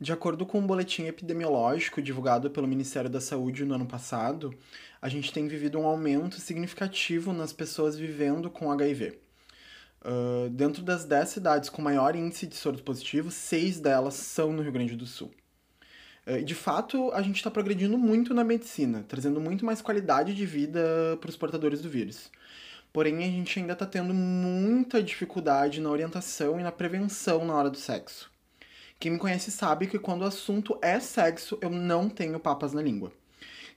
De acordo com um boletim epidemiológico divulgado pelo Ministério da Saúde no ano passado, a gente tem vivido um aumento significativo nas pessoas vivendo com HIV. Uh, dentro das 10 cidades com maior índice de soro positivo, seis delas são no Rio Grande do Sul. Uh, de fato, a gente está progredindo muito na medicina, trazendo muito mais qualidade de vida para os portadores do vírus. Porém, a gente ainda está tendo muita dificuldade na orientação e na prevenção na hora do sexo. Quem me conhece sabe que quando o assunto é sexo, eu não tenho papas na língua.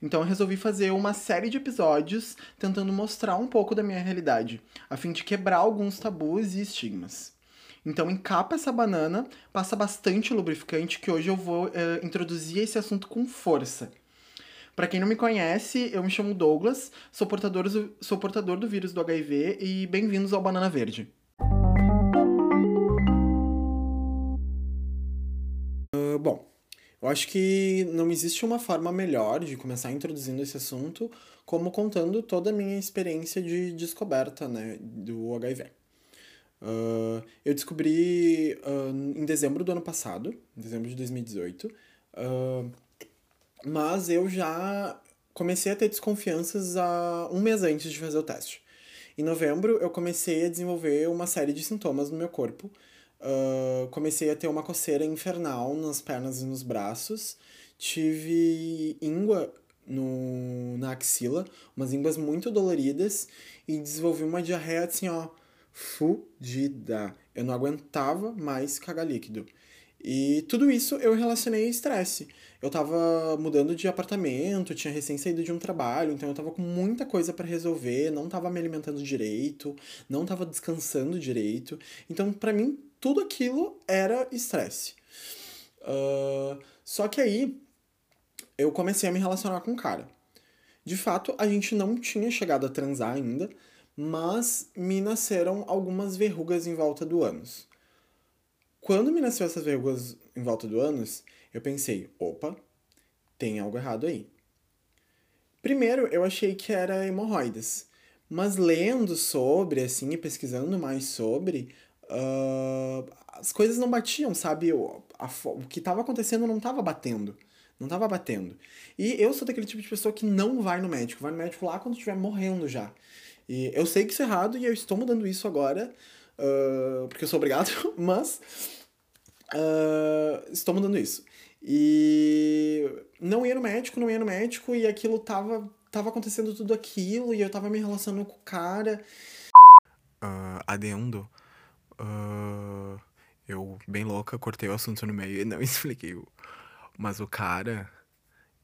Então eu resolvi fazer uma série de episódios tentando mostrar um pouco da minha realidade, a fim de quebrar alguns tabus e estigmas. Então encapa essa banana, passa bastante lubrificante, que hoje eu vou uh, introduzir esse assunto com força. Para quem não me conhece, eu me chamo Douglas, sou portador, sou portador do vírus do HIV e bem-vindos ao Banana Verde. Bom, eu acho que não existe uma forma melhor de começar introduzindo esse assunto como contando toda a minha experiência de descoberta né, do HIV. Uh, eu descobri uh, em dezembro do ano passado, em dezembro de 2018, uh, mas eu já comecei a ter desconfianças a um mês antes de fazer o teste. Em novembro, eu comecei a desenvolver uma série de sintomas no meu corpo Comecei a ter uma coceira infernal nas pernas e nos braços. Tive íngua no, na axila, umas ínguas muito doloridas e desenvolvi uma diarreia assim, ó, fudida. Eu não aguentava mais cagar líquido. E tudo isso eu relacionei a estresse. Eu tava mudando de apartamento, tinha recém saído de um trabalho, então eu tava com muita coisa para resolver, não tava me alimentando direito, não tava descansando direito. Então, para mim, tudo aquilo era estresse. Uh, só que aí eu comecei a me relacionar com o cara. De fato, a gente não tinha chegado a transar ainda, mas me nasceram algumas verrugas em volta do ânus. Quando me nasceu essas verrugas em volta do ânus, eu pensei, opa, tem algo errado aí. Primeiro, eu achei que era hemorroidas, mas lendo sobre, assim, e pesquisando mais sobre, uh, as coisas não batiam, sabe? O, a, o que estava acontecendo não estava batendo. Não estava batendo. E eu sou daquele tipo de pessoa que não vai no médico. Vai no médico lá quando estiver morrendo já. E eu sei que isso é errado e eu estou mudando isso agora. Uh, porque eu sou obrigado, mas. Uh, estou mudando isso. E não ia no médico, não ia no médico, e aquilo tava, tava acontecendo tudo aquilo, e eu tava me relacionando com o cara. Uh, adendo, Uh, eu, bem louca, cortei o assunto no meio e não expliquei. Mas o cara.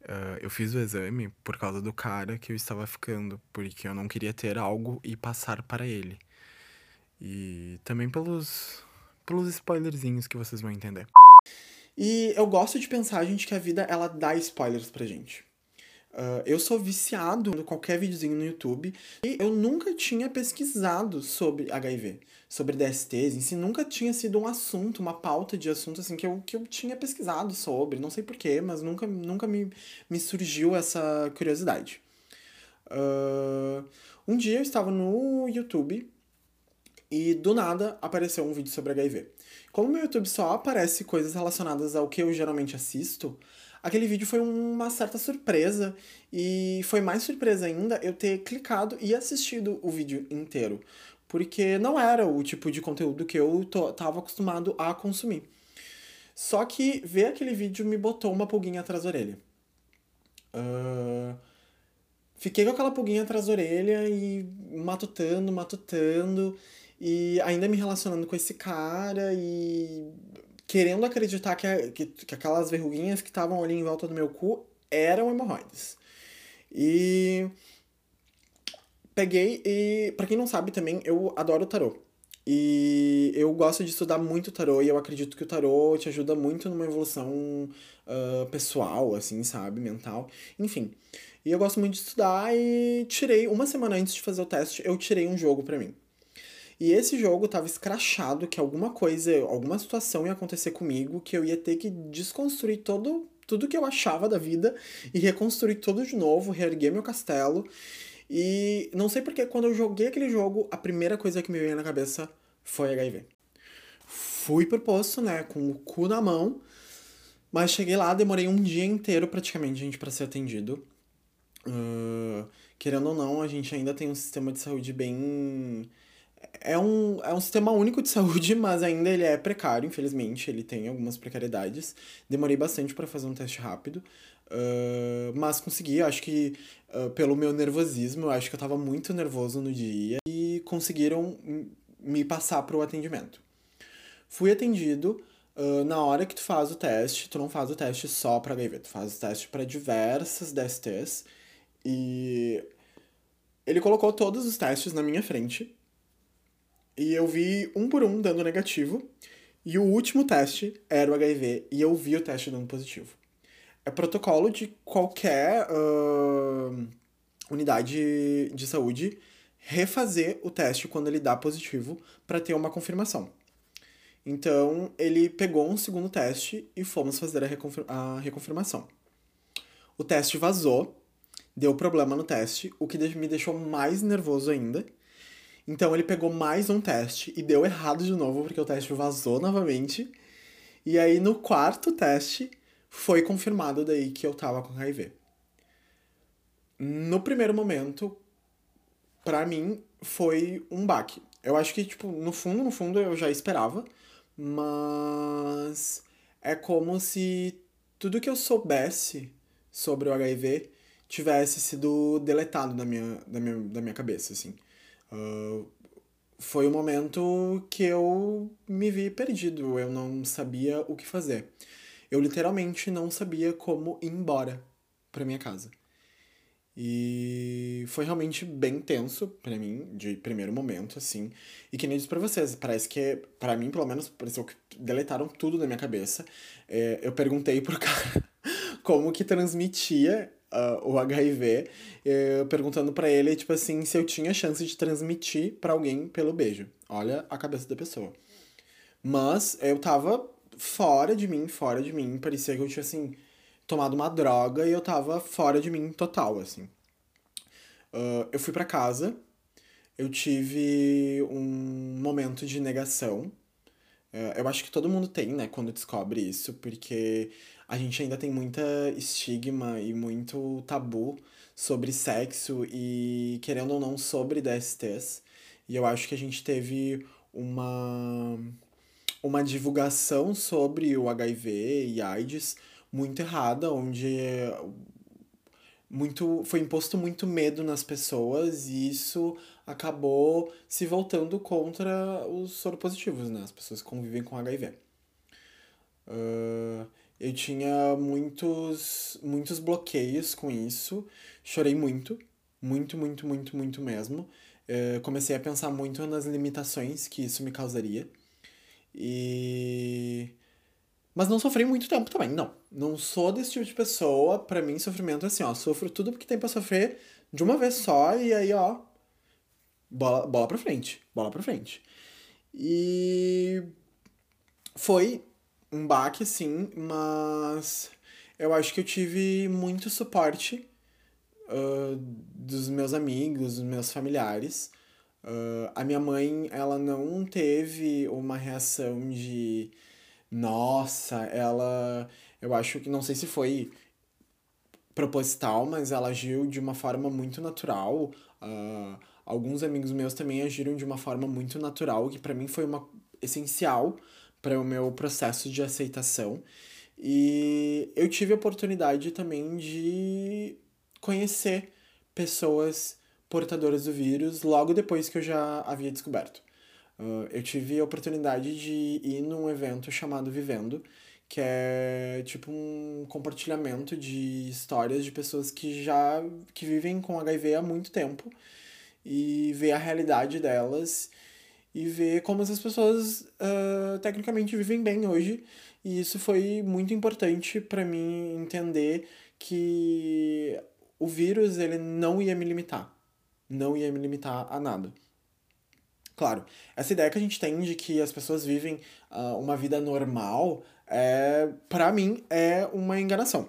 Uh, eu fiz o exame por causa do cara que eu estava ficando, porque eu não queria ter algo e passar para ele. E também pelos, pelos spoilerzinhos que vocês vão entender. E eu gosto de pensar, gente, que a vida ela dá spoilers pra gente. Uh, eu sou viciado em qualquer videozinho no YouTube e eu nunca tinha pesquisado sobre HIV, sobre DSTs, em si nunca tinha sido um assunto, uma pauta de assunto assim que eu, que eu tinha pesquisado sobre, não sei porquê, mas nunca, nunca me, me surgiu essa curiosidade. Uh, um dia eu estava no YouTube e do nada apareceu um vídeo sobre HIV. Como no YouTube só aparece coisas relacionadas ao que eu geralmente assisto, aquele vídeo foi uma certa surpresa e foi mais surpresa ainda eu ter clicado e assistido o vídeo inteiro, porque não era o tipo de conteúdo que eu tava acostumado a consumir. Só que ver aquele vídeo me botou uma pulguinha atrás da orelha. Uh, fiquei com aquela pulguinha atrás da orelha e matutando, matutando, e ainda me relacionando com esse cara e querendo acreditar que, que, que aquelas verruguinhas que estavam ali em volta do meu cu eram hemorroides. E peguei e, para quem não sabe também, eu adoro tarô. E eu gosto de estudar muito tarô e eu acredito que o tarô te ajuda muito numa evolução uh, pessoal, assim, sabe? Mental. Enfim. E eu gosto muito de estudar e tirei, uma semana antes de fazer o teste, eu tirei um jogo para mim. E esse jogo tava escrachado que alguma coisa, alguma situação ia acontecer comigo, que eu ia ter que desconstruir todo tudo que eu achava da vida e reconstruir tudo de novo, reerguer meu castelo. E não sei porque quando eu joguei aquele jogo, a primeira coisa que me veio na cabeça foi HIV. Fui pro posto, né, com o cu na mão, Mas cheguei lá, demorei um dia inteiro praticamente, gente, para ser atendido. Uh, querendo ou não, a gente ainda tem um sistema de saúde bem. É um, é um sistema único de saúde, mas ainda ele é precário, infelizmente. Ele tem algumas precariedades. Demorei bastante para fazer um teste rápido. Uh, mas consegui, acho que uh, pelo meu nervosismo, acho que eu tava muito nervoso no dia e conseguiram me passar para o atendimento. Fui atendido. Uh, na hora que tu faz o teste, tu não faz o teste só para HIV, tu faz o teste para diversas DSTs. E ele colocou todos os testes na minha frente. E eu vi um por um dando negativo. E o último teste era o HIV. E eu vi o teste dando positivo. É protocolo de qualquer uh, unidade de saúde refazer o teste quando ele dá positivo para ter uma confirmação. Então, ele pegou um segundo teste e fomos fazer a, reconfir a reconfirmação. O teste vazou deu problema no teste, o que me deixou mais nervoso ainda. Então ele pegou mais um teste e deu errado de novo, porque o teste vazou novamente. E aí no quarto teste foi confirmado daí que eu tava com HIV. No primeiro momento, para mim, foi um baque. Eu acho que, tipo, no fundo, no fundo eu já esperava, mas é como se tudo que eu soubesse sobre o HIV tivesse sido deletado da minha, da minha, da minha cabeça, assim. Uh, foi o um momento que eu me vi perdido, eu não sabia o que fazer. Eu literalmente não sabia como ir embora para minha casa. E foi realmente bem tenso para mim, de primeiro momento, assim. E que nem disse pra vocês, parece que, para mim, pelo menos, pareceu que deletaram tudo da minha cabeça. É, eu perguntei pro cara como que transmitia uh, o HIV, uh, perguntando para ele, tipo assim, se eu tinha chance de transmitir para alguém pelo beijo. Olha a cabeça da pessoa. Mas eu tava fora de mim, fora de mim. Parecia que eu tinha, assim, tomado uma droga e eu tava fora de mim total, assim. Uh, eu fui para casa, eu tive um momento de negação. Uh, eu acho que todo mundo tem, né, quando descobre isso, porque a gente ainda tem muita estigma e muito tabu sobre sexo e, querendo ou não, sobre DSTs. E eu acho que a gente teve uma, uma divulgação sobre o HIV e AIDS muito errada, onde muito foi imposto muito medo nas pessoas e isso acabou se voltando contra os soropositivos, né? As pessoas que convivem com HIV. Uh, eu tinha muitos, muitos bloqueios com isso. Chorei muito, muito, muito, muito, muito mesmo. Eu comecei a pensar muito nas limitações que isso me causaria. E. Mas não sofri muito tempo também, não. Não sou desse tipo de pessoa. Para mim, sofrimento é assim, ó. Sofro tudo porque tem pra sofrer de uma vez só e aí, ó. Bola, bola pra frente. Bola pra frente. E. Foi um baque, sim, mas eu acho que eu tive muito suporte uh, dos meus amigos, dos meus familiares. Uh, a minha mãe, ela não teve uma reação de nossa, ela. Eu acho que não sei se foi proposital, mas ela agiu de uma forma muito natural. Uh, alguns amigos meus também agiram de uma forma muito natural, que para mim foi uma essencial para o meu processo de aceitação. E eu tive a oportunidade também de conhecer pessoas portadoras do vírus logo depois que eu já havia descoberto. Uh, eu tive a oportunidade de ir num evento chamado Vivendo, que é tipo um compartilhamento de histórias de pessoas que já que vivem com HIV há muito tempo e ver a realidade delas e ver como essas pessoas uh, tecnicamente vivem bem hoje. E isso foi muito importante para mim entender que o vírus ele não ia me limitar. Não ia me limitar a nada. Claro, essa ideia que a gente tem de que as pessoas vivem uh, uma vida normal, é, para mim, é uma enganação.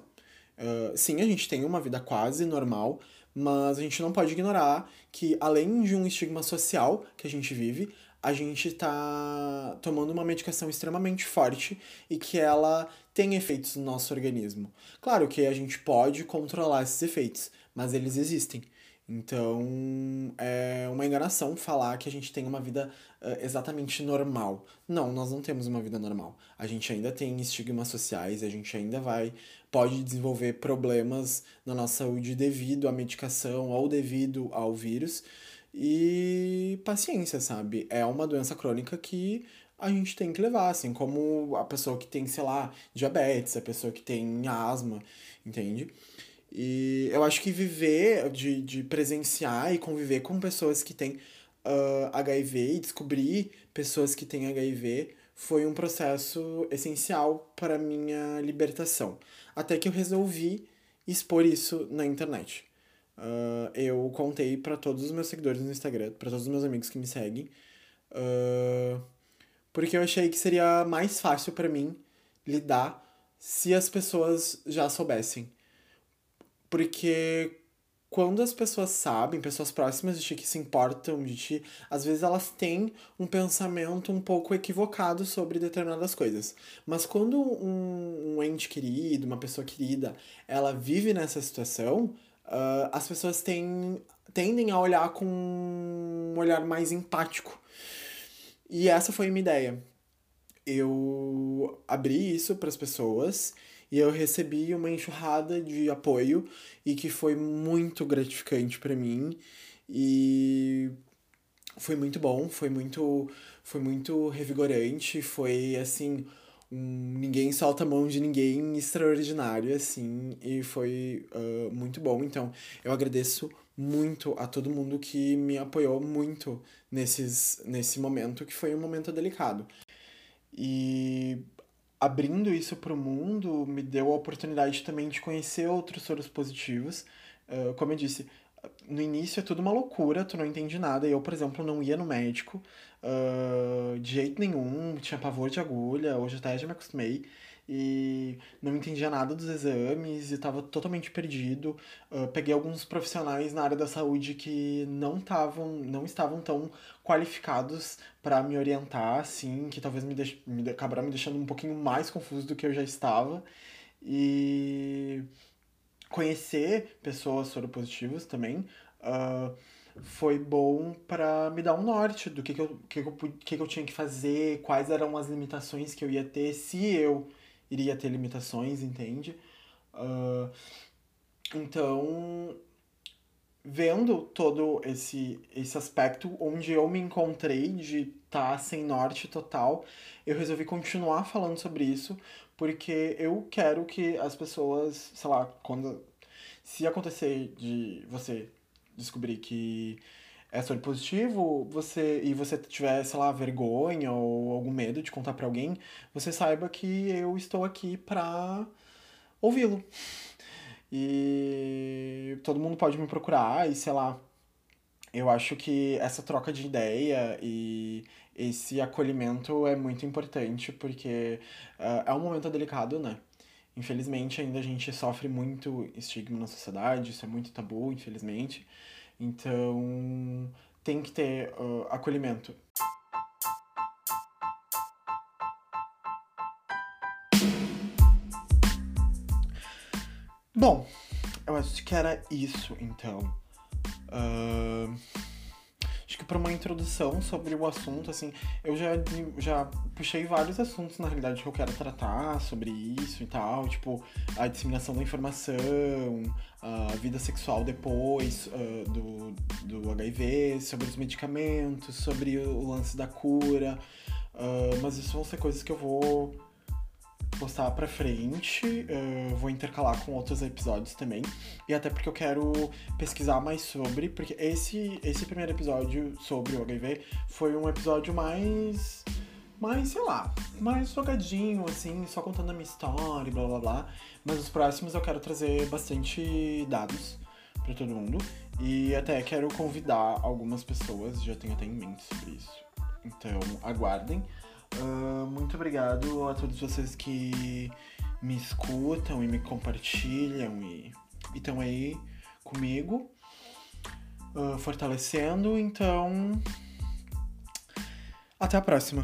Uh, sim, a gente tem uma vida quase normal, mas a gente não pode ignorar que, além de um estigma social que a gente vive, a gente tá tomando uma medicação extremamente forte e que ela tem efeitos no nosso organismo. Claro que a gente pode controlar esses efeitos, mas eles existem. Então, é uma enganação falar que a gente tem uma vida uh, exatamente normal. Não, nós não temos uma vida normal. A gente ainda tem estigmas sociais, a gente ainda vai pode desenvolver problemas na nossa saúde devido à medicação ou devido ao vírus. E paciência, sabe? É uma doença crônica que a gente tem que levar, assim, como a pessoa que tem, sei lá, diabetes, a pessoa que tem asma, entende? E eu acho que viver, de, de presenciar e conviver com pessoas que têm uh, HIV e descobrir pessoas que têm HIV foi um processo essencial para minha libertação. Até que eu resolvi expor isso na internet. Uh, eu contei para todos os meus seguidores no Instagram, para todos os meus amigos que me seguem, uh, porque eu achei que seria mais fácil para mim lidar se as pessoas já soubessem. Porque quando as pessoas sabem, pessoas próximas de ti que se importam de ti, às vezes elas têm um pensamento um pouco equivocado sobre determinadas coisas. Mas quando um, um ente querido, uma pessoa querida, ela vive nessa situação, uh, as pessoas têm, tendem a olhar com um olhar mais empático. E essa foi a minha ideia. Eu abri isso para as pessoas e eu recebi uma enxurrada de apoio e que foi muito gratificante para mim e foi muito bom, foi muito foi muito revigorante, foi assim, um, ninguém solta a mão de ninguém extraordinário assim e foi uh, muito bom. Então, eu agradeço muito a todo mundo que me apoiou muito nesses nesse momento que foi um momento delicado. E abrindo isso para o mundo me deu a oportunidade também de conhecer outros soros positivos. Uh, como eu disse, no início é tudo uma loucura, tu não entende nada. Eu, por exemplo, não ia no médico uh, de jeito nenhum, tinha pavor de agulha, hoje até já me acostumei e não entendia nada dos exames e estava totalmente perdido. Uh, peguei alguns profissionais na área da saúde que não estavam não estavam tão qualificados para me orientar, assim, que talvez me, deix me acabaram me deixando um pouquinho mais confuso do que eu já estava. E conhecer pessoas soropositivas também uh, foi bom para me dar um norte do que, que, eu, que, que, eu, que, que eu tinha que fazer, quais eram as limitações que eu ia ter se eu iria ter limitações, entende? Uh, então, vendo todo esse, esse aspecto onde eu me encontrei de tá sem norte total, eu resolvi continuar falando sobre isso, porque eu quero que as pessoas, sei lá, quando. Se acontecer de você descobrir que é sobre positivo, você e você tiver, sei lá, vergonha ou algum medo de contar para alguém, você saiba que eu estou aqui para ouvi-lo. E todo mundo pode me procurar e sei lá. Eu acho que essa troca de ideia e esse acolhimento é muito importante porque uh, é um momento delicado, né? Infelizmente, ainda a gente sofre muito estigma na sociedade, isso é muito tabu, infelizmente. Então, tem que ter uh, acolhimento. Bom, eu acho que era isso, então. Uh, para uma introdução sobre o assunto, assim, eu já, já puxei vários assuntos, na realidade, que eu quero tratar sobre isso e tal, tipo, a disseminação da informação, a vida sexual depois uh, do, do HIV, sobre os medicamentos, sobre o lance da cura, uh, mas isso vão ser coisas que eu vou postar pra frente, uh, vou intercalar com outros episódios também. E até porque eu quero pesquisar mais sobre, porque esse, esse primeiro episódio sobre o HIV foi um episódio mais. mais, sei lá, mais jogadinho, assim, só contando a minha história e blá blá blá. Mas os próximos eu quero trazer bastante dados para todo mundo. E até quero convidar algumas pessoas, já tenho até em mente sobre isso. Então, aguardem. Uh, muito obrigado a todos vocês que me escutam e me compartilham e estão aí comigo, uh, fortalecendo. Então, Até a próxima.